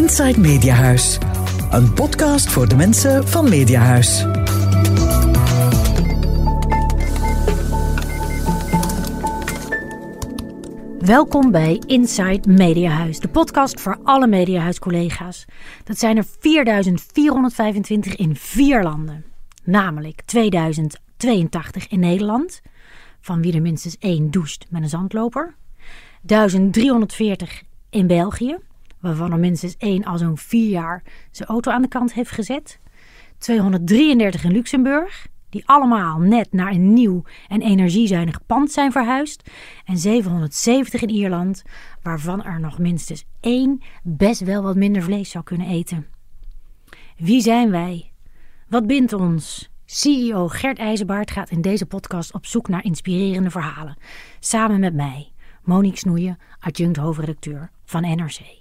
Inside Mediahuis. Een podcast voor de mensen van Mediahuis. Welkom bij Inside Mediahuis, de podcast voor alle Mediahuis-collega's. Dat zijn er 4425 in vier landen, namelijk 2082 in Nederland, van wie er minstens één doucht met een zandloper, 1340 in België, waarvan er minstens één al zo'n vier jaar zijn auto aan de kant heeft gezet, 233 in Luxemburg, die allemaal net naar een nieuw en energiezuinig pand zijn verhuisd, en 770 in Ierland, waarvan er nog minstens één best wel wat minder vlees zou kunnen eten. Wie zijn wij? Wat bindt ons? CEO Gert IJzerbaard gaat in deze podcast op zoek naar inspirerende verhalen. Samen met mij, Monique Snoeien, adjunct hoofdredacteur van NRC.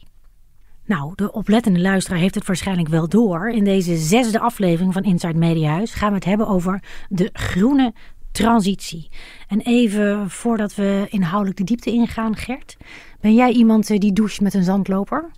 Nou, de oplettende luisteraar heeft het waarschijnlijk wel door. In deze zesde aflevering van Inside Mediahuis gaan we het hebben over de groene transitie. En even voordat we inhoudelijk de diepte ingaan, Gert. Ben jij iemand eh, die doucht met een zandloper?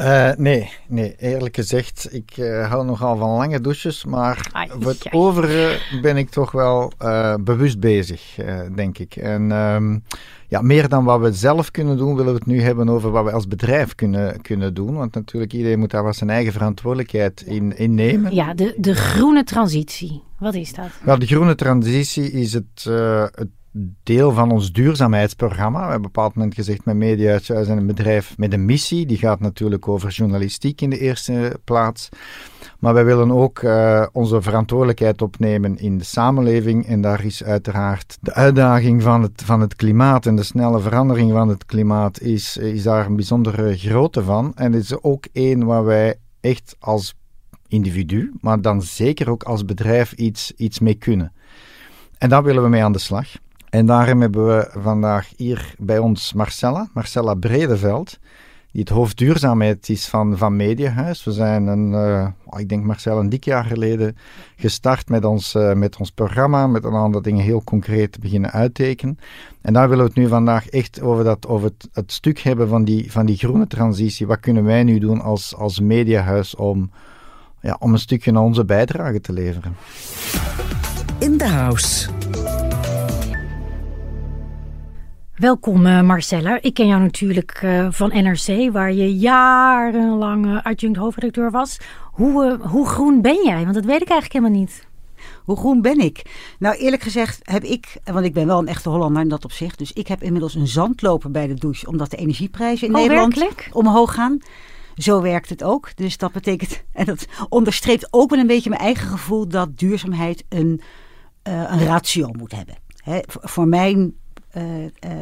Uh, nee, nee, eerlijk gezegd, ik uh, hou nogal van lange douches, maar Ai, voor het overige ben ik toch wel uh, bewust bezig, denk ik. En um, ja, meer dan wat we zelf kunnen doen, willen we het nu hebben over wat we als bedrijf kunnen, kunnen doen. Want natuurlijk, iedereen moet daar wat zijn eigen verantwoordelijkheid in, in nemen. Ja, de, de groene transitie. Wat is dat? Wel, de groene transitie is het, het deel van ons duurzaamheidsprogramma. We hebben op een bepaald moment gezegd met Media zijn een bedrijf met een missie. Die gaat natuurlijk over journalistiek in de eerste plaats. Maar wij willen ook uh, onze verantwoordelijkheid opnemen in de samenleving. En daar is uiteraard de uitdaging van het, van het klimaat en de snelle verandering van het klimaat is, is daar een bijzondere grootte van. En het is ook één waar wij echt als individu, maar dan zeker ook als bedrijf iets, iets mee kunnen. En daar willen we mee aan de slag. En daarom hebben we vandaag hier bij ons Marcella, Marcella Bredeveld, die het hoofd duurzaamheid is van, van Mediahuis. We zijn, een, uh, ik denk Marcella, een dik jaar geleden gestart met ons, uh, met ons programma, met een aantal dingen heel concreet te beginnen uittekenen. En daar willen we het nu vandaag echt over, dat, over het, het stuk hebben van die, van die groene transitie. Wat kunnen wij nu doen als, als Mediahuis om, ja, om een stukje naar onze bijdrage te leveren? In the house. Welkom uh, Marcella. Ik ken jou natuurlijk uh, van NRC, waar je jarenlang uh, adjunct hoofdredacteur was. Hoe, hoe groen ben jij? Want dat weet ik eigenlijk helemaal niet. Hoe groen ben ik? Nou, eerlijk gezegd heb ik, want ik ben wel een echte Hollander in dat opzicht. Dus ik heb inmiddels een zandloper bij de douche, omdat de energieprijzen in oh, Nederland werkelijk? omhoog gaan. Zo werkt het ook. Dus dat betekent, en dat onderstreept ook wel een beetje mijn eigen gevoel, dat duurzaamheid een, een ratio moet hebben. Voor mijn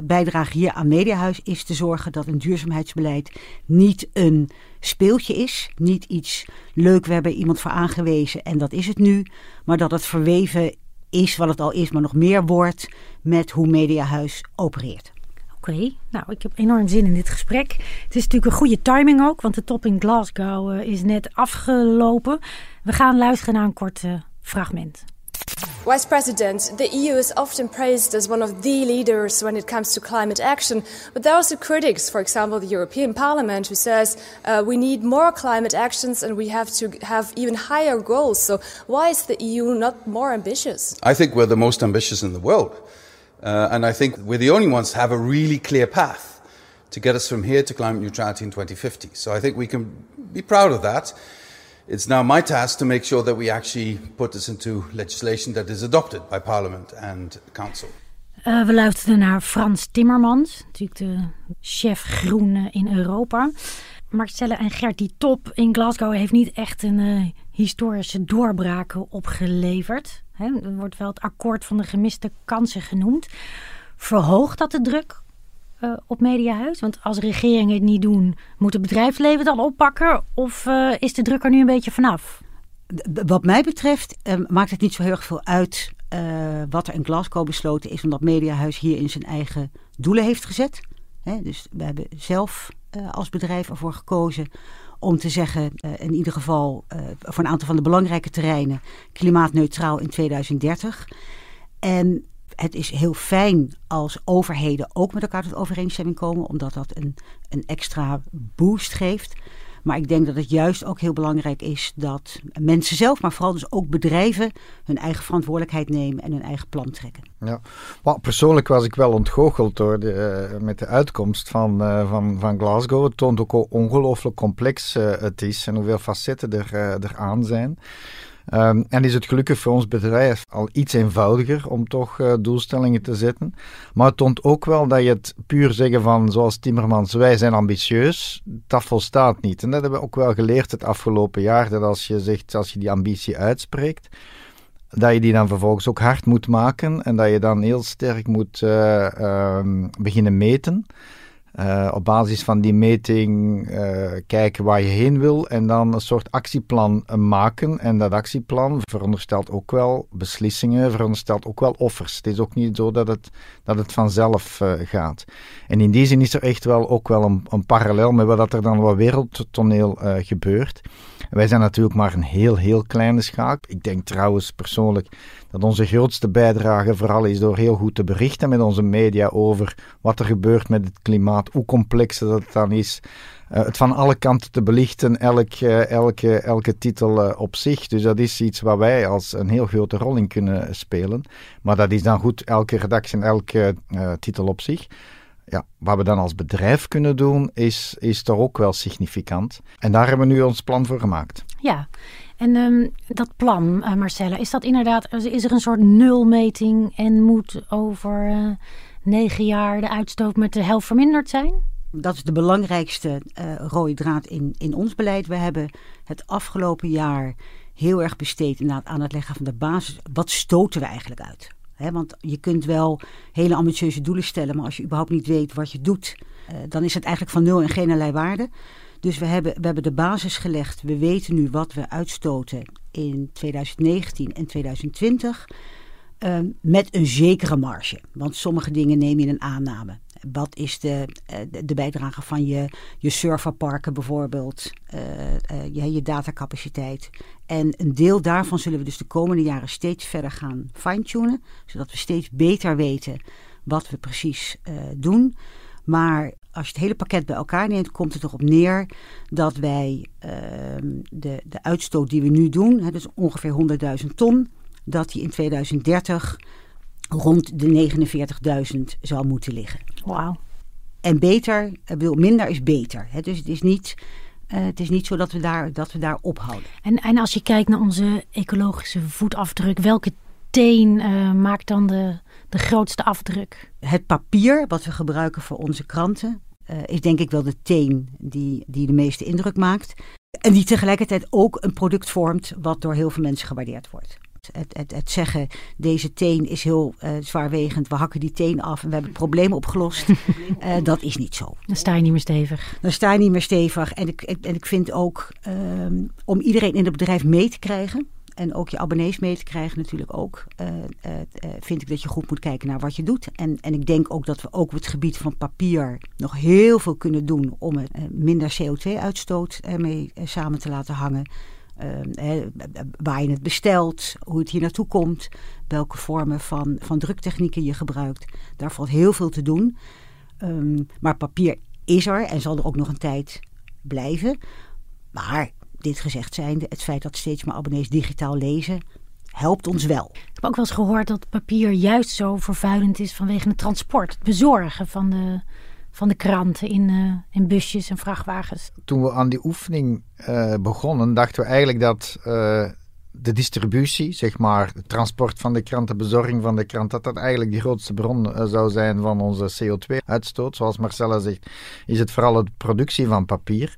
bijdrage hier aan Mediahuis is te zorgen dat een duurzaamheidsbeleid niet een speeltje is. Niet iets leuk, we hebben iemand voor aangewezen en dat is het nu. Maar dat het verweven is wat het al is, maar nog meer wordt met hoe Mediahuis opereert. Oké, nou ik heb enorm zin in dit gesprek. Het is natuurlijk een goede timing ook, want de top in Glasgow uh, is net afgelopen. We gaan luisteren naar een kort fragment. Vice President, the EU is often praised as one of the leaders when it comes to climate action, but there are also critics, for example, the European Parliament, who says uh, we need more climate actions and we have to have even higher goals. So, why is the EU not more ambitious? I think we're the most ambitious in the world. Uh, and I think we're the only ones to have a really clear path to get us from here to climate neutrality in 2050. So, I think we can be proud of that. It's now my task to make sure that we actually put this into legislation that is adopted by Parliament and Council. Uh, we luisteren naar Frans Timmermans, natuurlijk de chef groen in Europa. Marcelle en Gert, die top in Glasgow heeft niet echt een uh, historische doorbraak opgeleverd. Er wordt wel het akkoord van de gemiste kansen genoemd. Verhoogt dat de druk uh, op Mediahuis? Want als regeringen het niet doen, moet het bedrijfsleven dan oppakken? Of uh, is de druk er nu een beetje vanaf? Wat mij betreft uh, maakt het niet zo heel erg veel uit wat er in Glasgow besloten is, omdat Mediahuis hier in zijn eigen doelen heeft gezet. Hè, dus we hebben zelf als bedrijf ervoor gekozen om te zeggen, in ieder geval voor een aantal van de belangrijke terreinen, klimaatneutraal in 2030. En het is heel fijn als overheden ook met elkaar tot overeenstemming komen, omdat dat een, een extra boost geeft. Maar ik denk dat het juist ook heel belangrijk is dat mensen zelf, maar vooral dus ook bedrijven, hun eigen verantwoordelijkheid nemen en hun eigen plan trekken. Ja, well, persoonlijk was ik wel ontgoocheld door de, uh, met de uitkomst van, uh, van, van Glasgow. Het toont ook hoe ongelooflijk complex uh, het is en hoeveel facetten er, er aan zijn. Um, en is het gelukkig voor ons bedrijf al iets eenvoudiger om toch uh, doelstellingen te zetten. Maar het toont ook wel dat je het puur zeggen van, zoals Timmermans, wij zijn ambitieus, dat volstaat niet. En dat hebben we ook wel geleerd het afgelopen jaar, dat als je zegt, als je die ambitie uitspreekt, dat je die dan vervolgens ook hard moet maken en dat je dan heel sterk moet uh, um, beginnen meten. Uh, op basis van die meting uh, kijken waar je heen wil en dan een soort actieplan maken. En dat actieplan veronderstelt ook wel beslissingen, veronderstelt ook wel offers. Het is ook niet zo dat het, dat het vanzelf gaat. En in die zin is er echt wel ook wel een, een parallel met wat er dan wat wereldtoneel gebeurt. Wij zijn natuurlijk maar een heel, heel kleine schaak. Ik denk trouwens persoonlijk dat onze grootste bijdrage vooral is door heel goed te berichten met onze media over wat er gebeurt met het klimaat, hoe complex dat dan is. Uh, het van alle kanten te belichten, elk, uh, elke, elke titel uh, op zich. Dus dat is iets waar wij als een heel grote rol in kunnen spelen. Maar dat is dan goed, elke redactie en elke titel op zich. Ja, wat we dan als bedrijf kunnen doen, is, is toch ook wel significant. En daar hebben we nu ons plan voor gemaakt. Ja, en um, dat plan, uh, Marcella, is dat inderdaad, is er een soort nulmeting en moet over uh, negen jaar de uitstoot met de helft verminderd zijn? Dat is de belangrijkste uh, rode draad in, in ons beleid. We hebben het afgelopen jaar heel erg besteed aan het leggen van de basis. Wat stoten we eigenlijk uit? Want je kunt wel hele ambitieuze doelen stellen, maar als je überhaupt niet weet wat je doet, dan is het eigenlijk van nul en geen allerlei waarde. Dus we hebben, we hebben de basis gelegd. We weten nu wat we uitstoten in 2019 en 2020. Um, met een zekere marge. Want sommige dingen neem je in een aanname. Wat is de, de, de bijdrage van je, je serverparken bijvoorbeeld, uh, uh, je, je datacapaciteit. En een deel daarvan zullen we dus de komende jaren steeds verder gaan fine-tunen. Zodat we steeds beter weten wat we precies doen. Maar als je het hele pakket bij elkaar neemt, komt het erop neer dat wij uh, de, de uitstoot die we nu doen, hè, dus ongeveer 100.000 ton, dat die in 2030 rond de 49.000 zou moeten liggen. Wauw. En beter, ik bedoel, minder is beter. Hè, dus het is niet. Uh, het is niet zo dat we daar, dat we daar ophouden. En, en als je kijkt naar onze ecologische voetafdruk, welke teen uh, maakt dan de, de grootste afdruk? Het papier wat we gebruiken voor onze kranten uh, is denk ik wel de teen die, die de meeste indruk maakt. En die tegelijkertijd ook een product vormt wat door heel veel mensen gewaardeerd wordt. Het, het, het zeggen, deze teen is heel uh, zwaarwegend, we hakken die teen af en we hebben problemen opgelost. uh, dat is niet zo. Dan sta je niet meer stevig. Dan sta je niet meer stevig. En ik, en ik vind ook, um, om iedereen in het bedrijf mee te krijgen, en ook je abonnees mee te krijgen natuurlijk ook, uh, uh, vind ik dat je goed moet kijken naar wat je doet. En, en ik denk ook dat we ook op het gebied van papier nog heel veel kunnen doen om het, minder CO2-uitstoot ermee samen te laten hangen. Eh, waar je het bestelt, hoe het hier naartoe komt, welke vormen van, van druktechnieken je gebruikt. Daar valt heel veel te doen. Um, maar papier is er en zal er ook nog een tijd blijven. Maar dit gezegd zijnde, het feit dat steeds meer abonnees digitaal lezen, helpt ons wel. Ik heb ook wel eens gehoord dat papier juist zo vervuilend is vanwege het transport, het bezorgen van de, van de kranten in, uh, in busjes en vrachtwagens. Toen we aan die oefening uh, begonnen, dachten we eigenlijk dat uh, de distributie, zeg maar, het transport van de krant, de bezorging van de krant, dat dat eigenlijk de grootste bron zou zijn van onze CO2-uitstoot. Zoals Marcella zegt, is het vooral de productie van papier.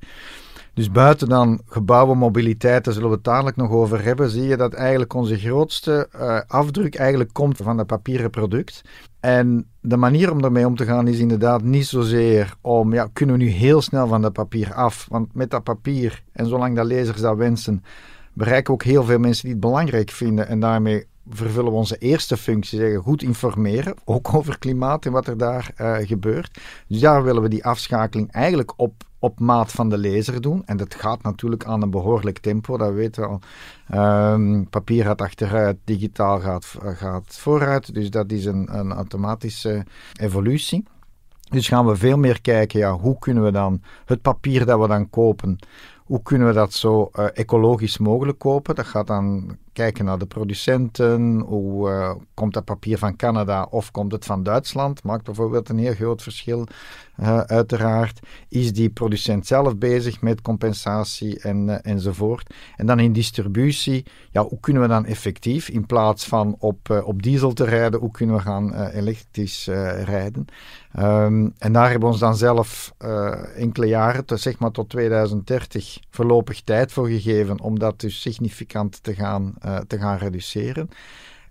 Dus buiten dan gebouwen, mobiliteit, daar zullen we het dadelijk nog over hebben, zie je dat eigenlijk onze grootste afdruk eigenlijk komt van het papieren product. En de manier om daarmee om te gaan is inderdaad niet zozeer om, ja, kunnen we nu heel snel van dat papier af? Want met dat papier, en zolang dat lezers dat wensen, bereiken ook heel veel mensen die het belangrijk vinden en daarmee vervullen we onze eerste functie, zeggen goed informeren, ook over klimaat en wat er daar uh, gebeurt. Dus daar willen we die afschakeling eigenlijk op, op maat van de lezer doen. En dat gaat natuurlijk aan een behoorlijk tempo, dat weten we al. Um, papier gaat achteruit, digitaal gaat, gaat vooruit, dus dat is een, een automatische evolutie. Dus gaan we veel meer kijken, ja, hoe kunnen we dan het papier dat we dan kopen, Hoe kunnen we dat zo uh, ecologisch mogelijk kopen? Dat gaat dan kijken naar de producenten. Hoe uh, komt dat papier van Canada of komt het van Duitsland? Maakt bijvoorbeeld een heel groot verschil, uh, uiteraard. Is die producent zelf bezig met compensatie en, enzovoort? En dan in distributie, ja, hoe kunnen we dan effectief, in plaats van op, op diesel te rijden, hoe kunnen we gaan elektrisch rijden? Um, en daar hebben we ons dan zelf enkele jaren, tot, zeg maar tot 2030, voorlopig tijd voor gegeven om dat dus significant te gaan, uh, te gaan reduceren.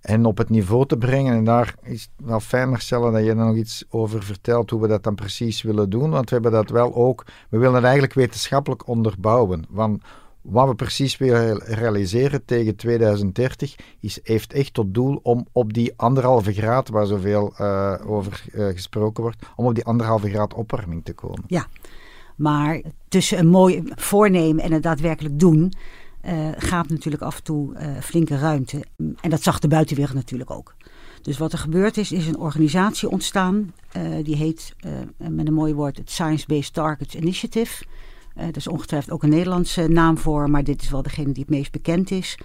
En op het niveau te brengen. En daar is wel fijn, Marcella, dat je er nog iets over vertelt hoe we dat dan precies willen doen. Want we hebben dat wel ook. We willen het eigenlijk wetenschappelijk onderbouwen. Want wat we precies willen realiseren tegen 2030 is, heeft echt tot doel om op die anderhalve graad, waar zoveel uh, over uh, gesproken wordt, om op die anderhalve graad opwarming te komen. Ja, maar tussen een mooi voornemen en het daadwerkelijk doen uh, gaat natuurlijk af en toe uh, flinke ruimte. En dat zag de buitenwereld natuurlijk ook. Dus wat er gebeurd is, is een organisatie ontstaan. Uh, die heet met een mooi woord het Science Based Targets Initiative. Er is ongetwijfeld ook een Nederlandse naam voor, maar dit is wel degene die het meest bekend is.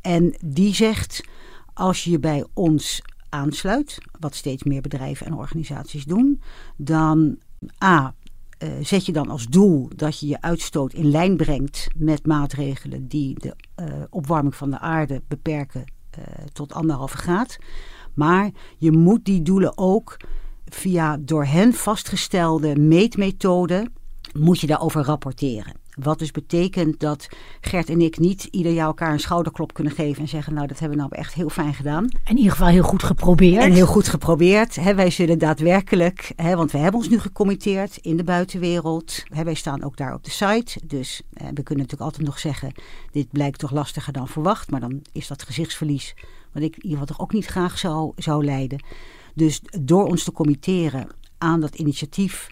En die zegt: als je je bij ons aansluit, wat steeds meer bedrijven en organisaties doen, dan A. Uh, zet je dan als doel dat je je uitstoot in lijn brengt met maatregelen die de uh, opwarming van de aarde beperken uh, tot anderhalve graad. Maar je moet die doelen ook via door hen vastgestelde meetmethoden moet je daarover rapporteren. Wat dus betekent dat Gert en ik niet ieder jaar elkaar een schouderklop kunnen geven en zeggen: Nou, dat hebben we nou echt heel fijn gedaan. In ieder geval heel goed geprobeerd. En heel goed geprobeerd. He, wij zullen daadwerkelijk, want we hebben ons nu gecommitteerd in de buitenwereld. He, wij staan ook daar op de site. Dus eh, we kunnen natuurlijk altijd nog zeggen: Dit blijkt toch lastiger dan verwacht. Maar dan is dat gezichtsverlies, wat ik in ieder geval toch ook niet graag zou, zou leiden. Dus door ons te committeren aan dat initiatief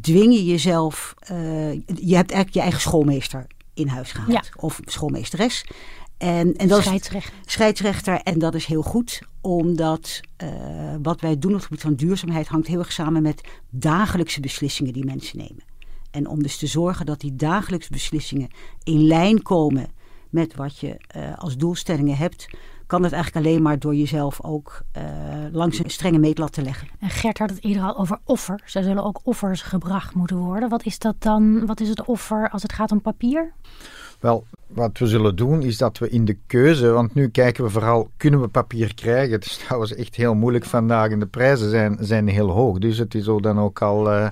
dwing je jezelf. Uh, je hebt eigenlijk je eigen schoolmeester in huis gehaald. Ja. Of schoolmeesteres. En, en dat scheidsrechter. Is, scheidsrechter. En dat is heel goed, omdat uh, wat wij doen op het gebied van duurzaamheid hangt heel erg samen met dagelijkse beslissingen die mensen nemen. En om dus te zorgen dat die dagelijkse beslissingen in lijn komen met wat je uh, als doelstellingen hebt, kan het eigenlijk alleen maar door jezelf ook uh, langs een strenge meetlat te leggen. En Gert had het eerder al over offers. Er zullen ook offers gebracht moeten worden. Wat is dat dan? Wat is het offer als het gaat om papier? Wel, wat we zullen doen is dat we in de keuze, want nu kijken we vooral, kunnen we papier krijgen? Het is trouwens echt heel moeilijk vandaag en de prijzen zijn, zijn heel hoog. Dus het is zo dan ook al... Uh,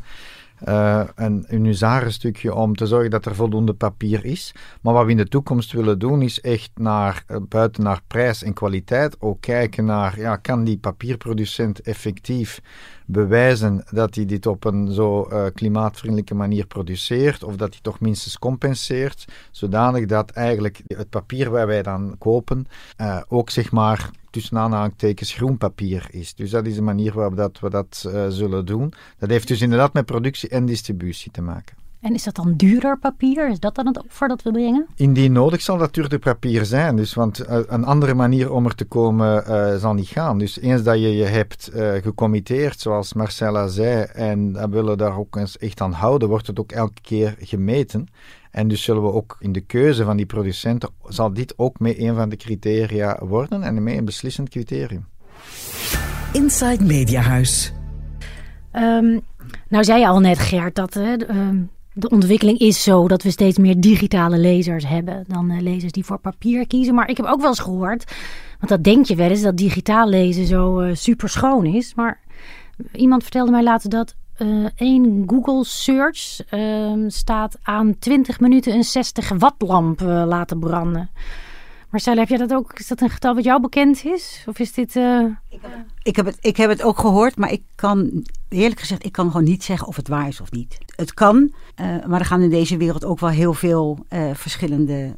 een, een stukje om te zorgen dat er voldoende papier is. Maar wat we in de toekomst willen doen, is echt naar, uh, buiten naar prijs en kwaliteit ook kijken naar, ja, kan die papierproducent effectief bewijzen dat hij dit op een zo uh, klimaatvriendelijke manier produceert, of dat hij toch minstens compenseert, zodanig dat eigenlijk het papier waar wij dan kopen ook zeg maar tussen aanhalingstekens groen papier is. Dus dat is de manier waarop dat we dat uh, zullen doen. Dat heeft dus inderdaad met productie en distributie te maken. En is dat dan duurder papier? Is dat dan het offer dat we brengen? Indien nodig zal dat duurder papier zijn. Dus, want uh, een andere manier om er te komen uh, zal niet gaan. Dus eens dat je je hebt uh, gecommitteerd, zoals Marcella zei, en we willen daar ook eens echt aan houden, wordt het ook elke keer gemeten. En dus zullen we ook in de keuze van die producenten, zal dit ook mee een van de criteria worden en mee een beslissend criterium. Inside Mediahuis. Um, nou zei je al net Gert dat uh, um, de ontwikkeling is zo dat we steeds meer digitale lezers hebben dan uh, lezers die voor papier kiezen. Maar ik heb ook wel eens gehoord, want dat denk je wel eens, dat digitaal lezen zo uh, super schoon is. Maar iemand vertelde mij later dat uh, één Google search uh, staat aan 20 minuten een 60 watt lamp laten branden. Marcel, heb jij dat ook? Is dat een getal wat jou bekend is? Of is dit. Ik, heb ik, heb het, ik heb het ook gehoord, maar ik kan eerlijk gezegd, ik kan gewoon niet zeggen of het waar is of niet. Het kan, uh, maar er gaan in deze wereld ook wel heel veel uh, verschillende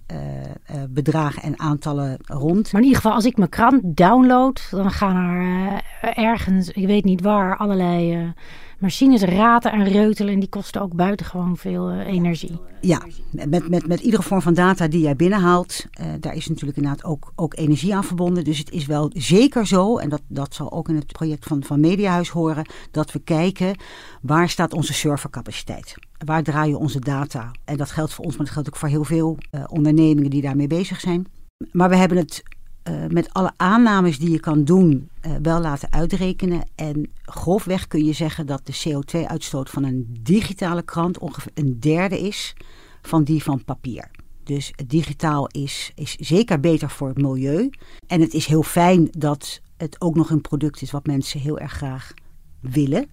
bedragen en aantallen rond. Maar in ieder geval, als ik mijn krant download, dan gaan er ergens, ik weet niet waar, allerlei machines raten en reutelen. En die kosten ook buitengewoon veel uh, energie. Ja, met, met, met iedere vorm van data die jij binnenhaalt, uh, daar is natuurlijk inderdaad ook, ook energie aan verbonden. Dus het is wel zeker zo, en dat, dat zal ook in het project van, van Mediahuis horen, dat we kijken waar staat onze servercapaciteit. Waar draaien onze data? En dat geldt voor ons, maar dat geldt ook voor heel veel uh, ondernemingen die daarmee bezig zijn. Maar we hebben het uh, met alle aannames die je kan doen uh, wel laten uitrekenen. En grofweg kun je zeggen dat de CO2-uitstoot van een digitale krant ongeveer een derde is van die van papier. Dus digitaal is, is zeker beter voor het milieu. En het is heel fijn dat het ook nog een product is wat mensen heel erg graag willen.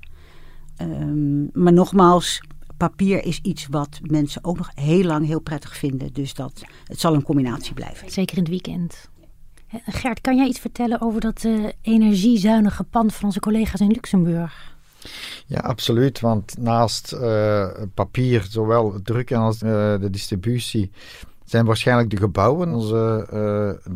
Um, maar nogmaals, papier is iets wat mensen ook nog heel lang heel prettig vinden. Dus dat, het zal een combinatie blijven. Zeker in het weekend. Gert, kan jij iets vertellen over dat uh, energiezuinige pand van onze collega's in Luxemburg? Ja, absoluut. Want naast uh, papier, zowel het drukken als uh, de distributie, zijn waarschijnlijk de gebouwen onze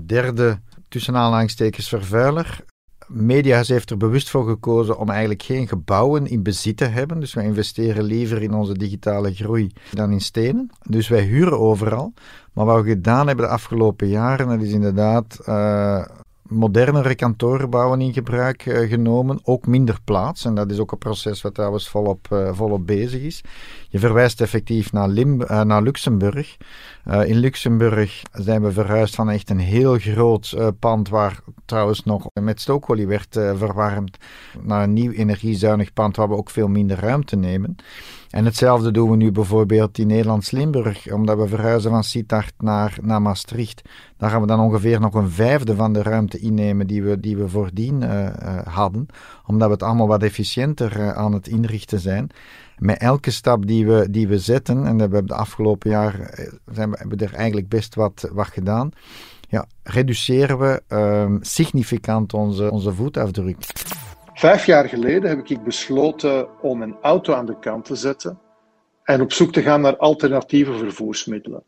derde tussen aanhalingstekens vervuiler. Mediahuis heeft er bewust voor gekozen om eigenlijk geen gebouwen in bezit te hebben. Dus wij investeren liever in onze digitale groei dan in stenen. Dus wij huren overal. Maar wat we gedaan hebben de afgelopen jaren, dat is inderdaad uh, modernere kantorenbouwen in gebruik uh, genomen. Ook minder plaats. En dat is ook een proces wat trouwens volop, uh, volop bezig is. Je verwijst effectief naar, Lim naar Luxemburg. Uh, in Luxemburg zijn we verhuisd van echt een heel groot uh, pand waar trouwens nog met stookolie werd uh, verwarmd naar een nieuw energiezuinig pand waar we ook veel minder ruimte nemen. En hetzelfde doen we nu bijvoorbeeld in Nederlands-Limburg, omdat we verhuizen van Sittard naar, naar Maastricht. Daar gaan we dan ongeveer nog een vijfde van de ruimte innemen die we, die we voordien hadden, omdat we het allemaal wat efficiënter aan het inrichten zijn met elke stap die we, die we zetten, en we hebben de afgelopen jaar zijn we, hebben we er eigenlijk best wat, wat gedaan, ja, reduceren we um, significant onze, onze voetafdruk. Vijf jaar geleden heb ik besloten om een auto aan de kant te zetten en op zoek te gaan naar alternatieve vervoersmiddelen.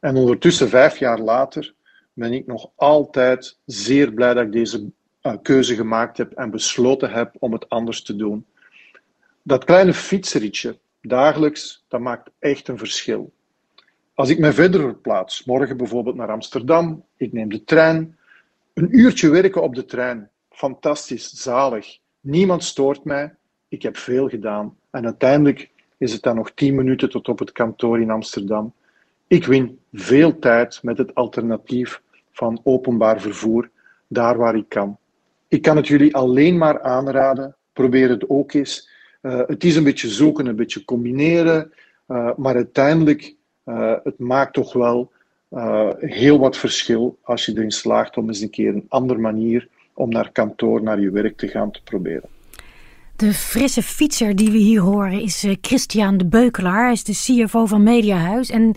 En ondertussen, vijf jaar later, ben ik nog altijd zeer blij dat ik deze uh, keuze gemaakt heb en besloten heb om het anders te doen. Dat kleine fietsritje dagelijks, dat maakt echt een verschil. Als ik mij verder verplaats, morgen bijvoorbeeld naar Amsterdam, ik neem de trein, een uurtje werken op de trein, fantastisch, zalig. Niemand stoort mij, ik heb veel gedaan. En uiteindelijk is het dan nog 10 minuten tot op het kantoor in Amsterdam. Ik win veel tijd met het alternatief van openbaar vervoer, daar waar ik kan. Ik kan het jullie alleen maar aanraden, probeer het ook eens. Uh, het is een beetje zoeken, een beetje combineren, uh, maar uiteindelijk uh, het maakt toch wel heel wat verschil als je erin slaagt om eens een keer een andere manier om naar kantoor, naar je werk te gaan te proberen. De frisse fietser die we hier horen is Christian de Beukelaar. Hij is de CFO van Mediahuis. En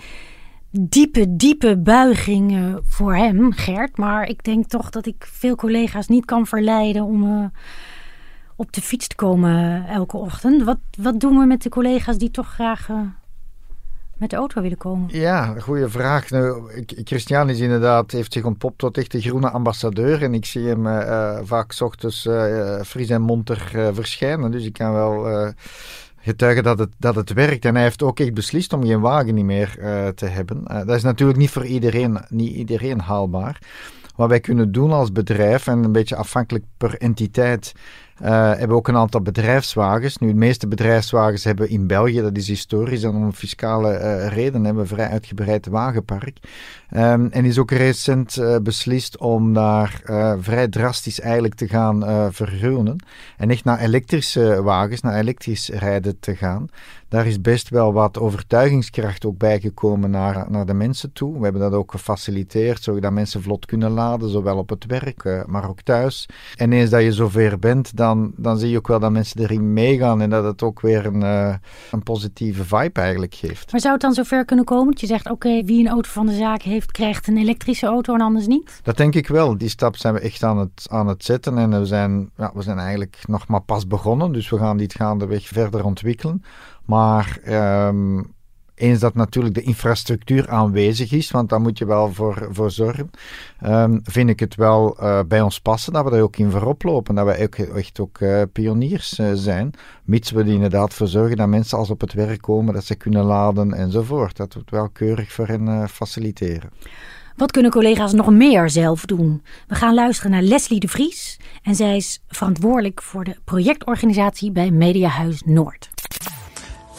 diepe, diepe buiging voor hem, Gert. Maar ik denk toch dat ik veel collega's niet kan verleiden om op de fiets te komen elke ochtend. Wat, wat doen we met de collega's die toch graag uh, met de auto willen komen? Ja, goede vraag. Nou, Christian is inderdaad, heeft zich ontpopt tot echt de groene ambassadeur. En ik zie hem uh, vaak s ochtends uh, fris en monter verschijnen. Dus ik kan wel getuigen dat het, dat het werkt. En hij heeft ook echt beslist om geen wagen niet meer te hebben. dat is natuurlijk niet voor iedereen, niet iedereen haalbaar. Wat wij kunnen doen als bedrijf, en een beetje afhankelijk per entiteit, hebben we ook een aantal bedrijfswagens. Nu, de meeste bedrijfswagens hebben in België, dat is historisch en om fiscale uh, redenen, hebben we vrij uitgebreid wagenpark. Um, en is ook recent uh, beslist om daar vrij drastisch eigenlijk te gaan vergroenen. En echt naar elektrische wagens, naar elektrisch rijden te gaan. Daar is best wel wat overtuigingskracht ook bijgekomen naar, naar de mensen toe. We hebben dat ook gefaciliteerd, zodat mensen vlot kunnen laden, zowel op het werk, maar ook thuis. En eens dat je zover bent, dan dan, zie je ook wel dat mensen erin meegaan en dat het ook weer een, uh, een positieve vibe eigenlijk geeft. Maar zou het dan zover kunnen komen dat je zegt, oké, wie een auto van de zaak heeft, krijgt een elektrische auto en anders niet? Dat denk ik wel. Die stap zijn we echt aan het, aan het zetten en we zijn, ja, we zijn eigenlijk nog maar pas begonnen, dus we gaan dit gaandeweg verder ontwikkelen. Maar... Um, eens dat natuurlijk de infrastructuur aanwezig is, want daar moet je wel voor, voor zorgen, um, vind ik het wel uh, bij ons passen dat we er ook in voorop lopen. Dat we ook, echt ook uh, pioniers uh, zijn, mits we er inderdaad voor zorgen dat mensen als op het werk komen, dat ze kunnen laden enzovoort. Dat we het wel keurig voor hen faciliteren. Wat kunnen collega's nog meer zelf doen? We gaan luisteren naar Leslie de Vries. En zij is verantwoordelijk voor de projectorganisatie bij Mediahuis Noord.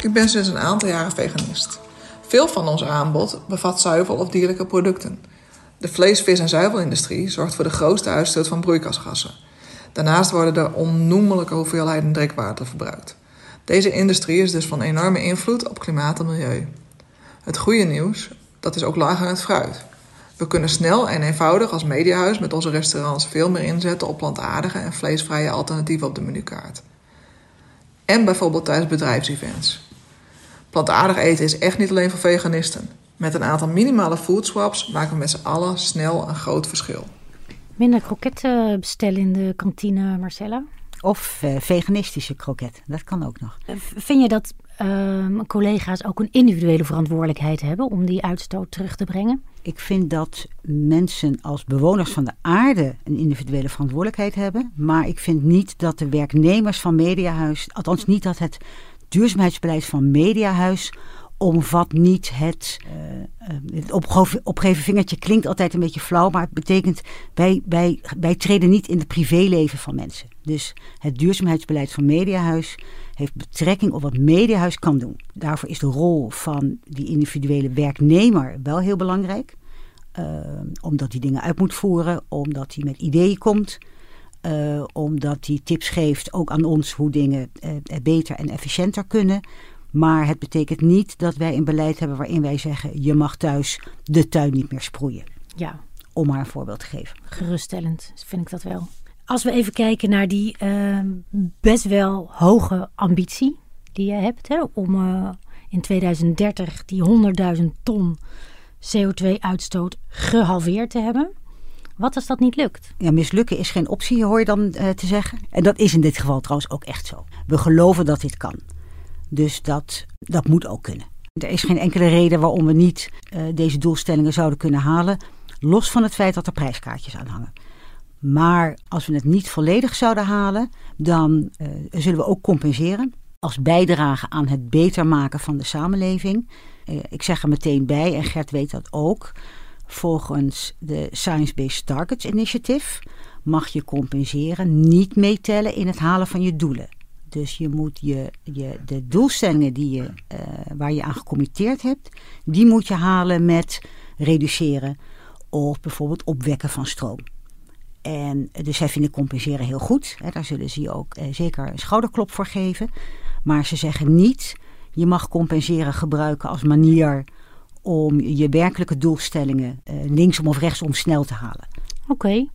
Ik ben sinds een aantal jaren veganist. Veel van ons aanbod bevat zuivel of dierlijke producten. De vlees-, vis- en zuivelindustrie zorgt voor de grootste uitstoot van broeikasgassen. Daarnaast worden er onnoemelijke hoeveelheden drinkwater verbruikt. Deze industrie is dus van enorme invloed op klimaat en milieu. Het goede nieuws, dat is ook het fruit. We kunnen snel en eenvoudig als mediahuis met onze restaurants veel meer inzetten op plantaardige en vleesvrije alternatieven op de menukaart. En bijvoorbeeld tijdens bedrijfsevents. Plantaardig eten is echt niet alleen voor veganisten. Met een aantal minimale foodswaps maken we met z'n allen snel een groot verschil. Minder kroketten bestellen in de kantine, Marcella. Of uh, veganistische kroket, dat kan ook nog. Vind je dat uh, collega's ook een individuele verantwoordelijkheid hebben om die uitstoot terug te brengen? Ik vind dat mensen als bewoners van de aarde een individuele verantwoordelijkheid hebben. Maar ik vind niet dat de werknemers van Mediahuis, althans niet dat het duurzaamheidsbeleid van Mediahuis omvat niet het, uh, het opgeven vingertje klinkt altijd een beetje flauw, maar het betekent wij, wij, wij treden niet in het privéleven van mensen. Dus het duurzaamheidsbeleid van Mediahuis heeft betrekking op wat Mediahuis kan doen. Daarvoor is de rol van die individuele werknemer wel heel belangrijk. Uh, omdat hij dingen uit moet voeren, omdat hij met ideeën komt. Uh, omdat hij tips geeft ook aan ons hoe dingen uh, beter en efficiënter kunnen. Maar het betekent niet dat wij een beleid hebben waarin wij zeggen: je mag thuis de tuin niet meer sproeien. Ja. Om maar een voorbeeld te geven. Geruststellend vind ik dat wel. Als we even kijken naar die uh, best wel hoge ambitie die je hebt hè, om uh, in 2030 die 100.000 ton CO2-uitstoot gehalveerd te hebben. Wat als dat niet lukt? Ja, mislukken is geen optie, hoor je dan uh, te zeggen. En dat is in dit geval trouwens ook echt zo. We geloven dat dit kan. Dus dat, dat moet ook kunnen. Er is geen enkele reden waarom we niet uh, deze doelstellingen zouden kunnen halen. Los van het feit dat er prijskaartjes aan hangen. Maar als we het niet volledig zouden halen, dan uh, zullen we ook compenseren. Als bijdrage aan het beter maken van de samenleving. Ik zeg er meteen bij, en Gert weet dat ook. Volgens de Science Based Targets Initiative mag je compenseren niet meetellen in het halen van je doelen. Dus je moet je, je, de doelstellingen die je, uh, waar je aan gecommitteerd hebt, die moet je halen met reduceren of bijvoorbeeld opwekken van stroom. En dus zij vinden compenseren heel goed. Hè, daar zullen ze je ook eh, zeker een schouderklop voor geven. Maar ze zeggen niet, je mag compenseren gebruiken als manier om je werkelijke doelstellingen eh, linksom of rechtsom snel te halen. Oké,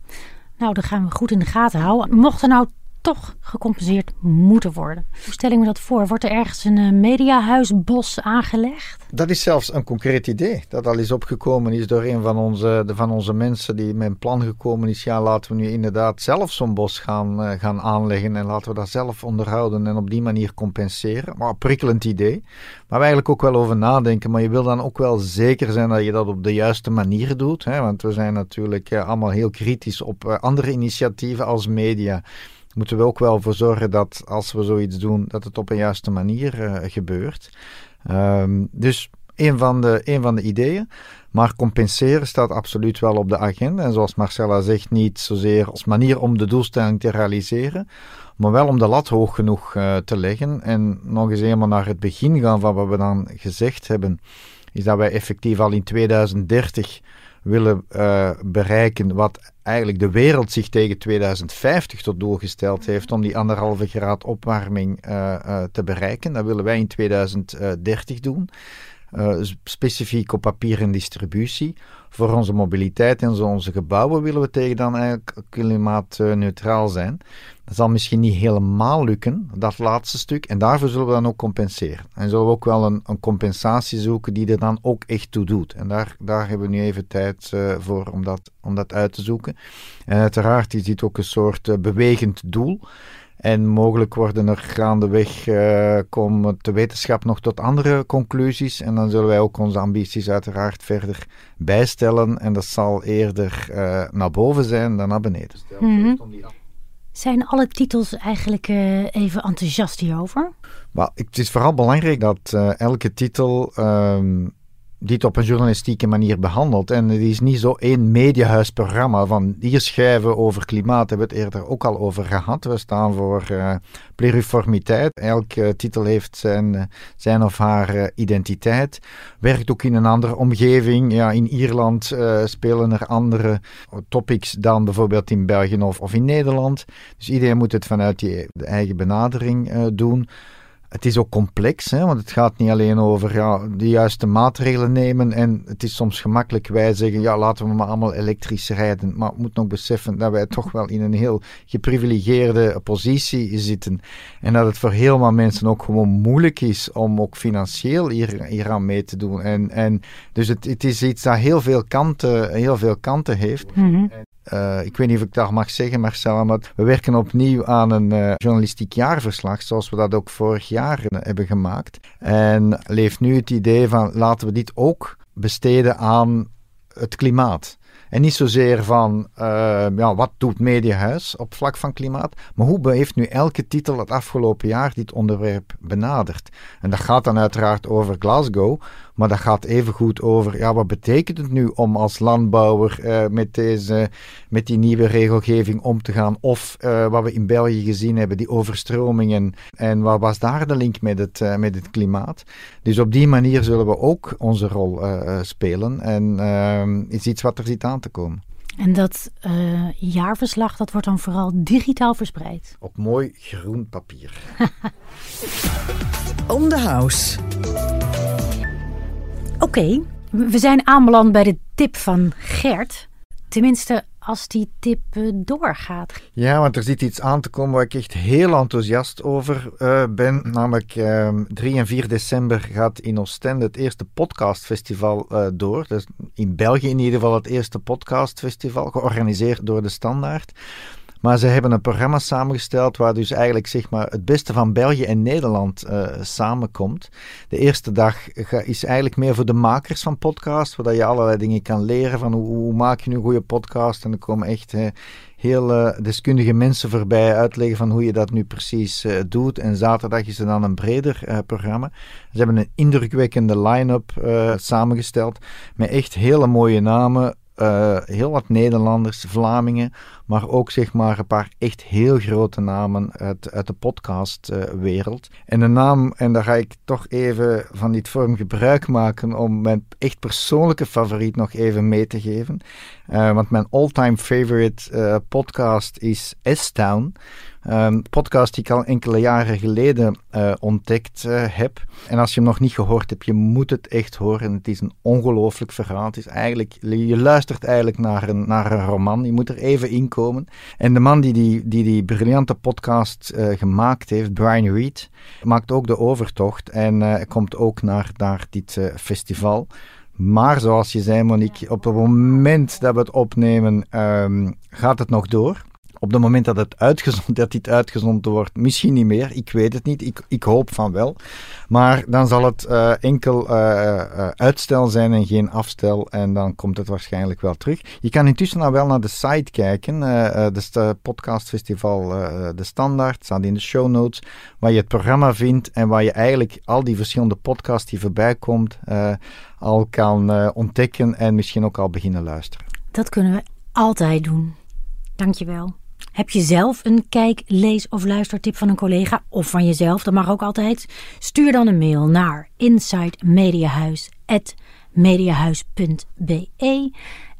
nou dan gaan we goed in de gaten houden. Mocht er nou toch gecompenseerd moeten worden. Hoe stel ik me dat voor? Wordt er ergens een uh, mediahuisbos aangelegd? Dat is zelfs een concreet idee dat al is opgekomen is door een van onze, van onze mensen die met een plan gekomen is. Ja, laten we nu inderdaad zelf zo'n bos gaan, uh, gaan aanleggen en laten we dat zelf onderhouden en op die manier compenseren. Maar een prikkelend idee, waar we eigenlijk ook wel over nadenken. Maar je wil dan ook wel zeker zijn dat je dat op de juiste manier doet. Hè? Want we zijn natuurlijk uh, allemaal heel kritisch op andere initiatieven als media moeten we ook wel voor zorgen dat als we zoiets doen, dat het op een juiste manier uh, gebeurt. Um, dus een van, de, een van de ideeën. Maar compenseren staat absoluut wel op de agenda. En zoals Marcella zegt, niet zozeer als manier om de doelstelling te realiseren, maar wel om de lat hoog genoeg uh, te leggen. En nog eens eenmaal naar het begin gaan van wat we dan gezegd hebben, is dat wij effectief al in 2030 willen uh, bereiken wat eigenlijk de wereld zich tegen 2050 tot doel gesteld heeft om die anderhalve graad opwarming uh, uh, te bereiken. Dat willen wij in 2030 doen. Specifiek op papier en distributie. Voor onze mobiliteit en onze gebouwen willen we tegen dan eigenlijk klimaatneutraal zijn. Dat zal misschien niet helemaal lukken, dat laatste stuk. En daarvoor zullen we dan ook compenseren. En zullen we ook wel een, een compensatie zoeken die er dan ook echt toe doet. En daar, daar hebben we nu even tijd uh, voor om dat, om dat uit te zoeken. En uiteraard is dit ook een soort uh, bewegend doel. En mogelijk worden er gaandeweg, uh, komt de wetenschap nog tot andere conclusies. En dan zullen wij ook onze ambities uiteraard verder bijstellen. En dat zal eerder uh, naar boven zijn dan naar beneden. Mm -hmm. Zijn alle titels eigenlijk uh, even enthousiast hierover? Maar het is vooral belangrijk dat elke titel um, dit op een journalistieke manier behandelt. En het is niet zo één mediahuisprogramma van hier schrijven over klimaat, hebben we het eerder ook al over gehad. We staan voor uh, pluriformiteit. Elke titel heeft zijn, zijn of haar identiteit. Werkt ook in een andere omgeving. Ja, in Ierland spelen er andere topics dan bijvoorbeeld in België of, of in Nederland. Dus iedereen moet het vanuit die, de eigen benadering doen. Het is ook complex, hè, want het gaat niet alleen over ja, de juiste maatregelen nemen. En het is soms gemakkelijk wij zeggen, ja, laten we maar allemaal elektrisch rijden. Maar we moeten nog beseffen dat wij toch wel in een heel geprivilegeerde positie zitten. En dat het voor heel veel mensen ook gewoon moeilijk is om ook financieel hier, aan mee te doen. En, en dus het, het is iets dat heel veel kanten, heel veel kanten heeft. Mm uh, ik weet niet of ik dat mag zeggen, maar we werken opnieuw aan een uh, journalistiek jaarverslag, zoals we dat ook vorig jaar uh, hebben gemaakt. En leeft nu het idee van laten we dit ook besteden aan het klimaat. En niet zozeer van ja, wat doet Mediahuis op vlak van klimaat, maar hoe heeft nu elke titel het afgelopen jaar dit onderwerp benaderd? En dat gaat dan uiteraard over Glasgow, maar dat gaat even goed over, ja, wat betekent het nu om als landbouwer uh, met, deze, met die nieuwe regelgeving om te gaan? Of uh, wat we in België gezien hebben, die overstromingen. En wat was daar de link met het, uh, met het klimaat? Dus op die manier zullen we ook onze rol spelen. En ehm, is iets wat er zit aan te komen. En dat jaarverslag, dat wordt dan vooral digitaal verspreid? Op mooi groen papier. On the house. Oké, we zijn aanbeland bij de tip van Gert. Tenminste, als die tip eh, doorgaat. Ja, want er zit iets aan te komen waar ik echt heel enthousiast over uh, ben. Namelijk uh, ehm, 3 en 4 december gaat in Oostende het eerste podcastfestival uh, door. Dus in België in ieder geval het eerste podcastfestival, georganiseerd door de Standaard. Maar ze hebben een programma samengesteld waar dus eigenlijk zeg maar, het beste van België en Nederland uh, samenkomt. De eerste dag is eigenlijk meer voor de makers van podcasts, waar je allerlei dingen kan leren van hoe, maak je nu een goede podcast. En er komen echt uh, heel uh, deskundige mensen voorbij uitleggen van hoe je dat nu precies doet. En zaterdag is er dan een breder programma. Ze hebben een indrukwekkende line-up samengesteld met echt hele mooie namen. heel wat Nederlanders, Vlamingen, maar ook zeg maar een paar echt heel grote namen uit, uit de podcastwereld. en een naam, en daar ga ik toch even van dit vorm gebruik maken om mijn echt persoonlijke favoriet nog even mee te geven. Uh, want mijn all-time favorite uh, podcast is S-Town. Um, podcast die ik al enkele jaren geleden uh, ontdekt heb. En als je hem nog niet gehoord hebt, je moet het echt horen. Het is een ongelooflijk verhaal. Het is eigenlijk, je luistert eigenlijk naar een, naar een roman. Je moet er even in komen. En de man die die, die, die briljante podcast uh, gemaakt heeft, Brian Reed, maakt ook de overtocht en komt ook naar, naar dit festival. Maar zoals je zei, Monique, op het moment dat we het opnemen, um, gaat het nog door. Op het moment dat het uitgezonden, dat dit uitgezonden wordt, misschien niet meer. Ik weet het niet. Ik, ik hoop van wel. Maar dan zal het uh, enkel uh, uitstel zijn en geen afstel. En dan komt het waarschijnlijk wel terug. Je kan intussen nou wel naar de site kijken. de podcastfestival De Standaard staat in de show notes. Waar je het programma vindt en waar je eigenlijk al die verschillende podcasts die voorbij komt al kan ontdekken en misschien ook al beginnen luisteren. Dat kunnen we altijd doen. Dankjewel. Heb je zelf een kijk, lees of luistertip van een collega of van jezelf? Dat mag ook altijd. Stuur dan een mail naar insidemediahuis.mediahuis.be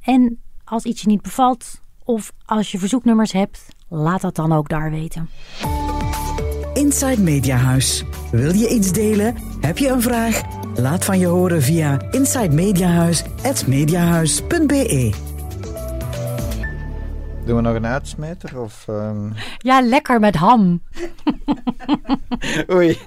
En als iets je niet bevalt of als je verzoeknummers hebt, laat dat dan ook daar weten. Inside Mediahuis. Wil je iets delen? Heb je een vraag? Laat van je horen via insidemediahuis.mediahuis.be doen we nog een uitsmijter? Of, um... Ja, lekker met ham. Oei.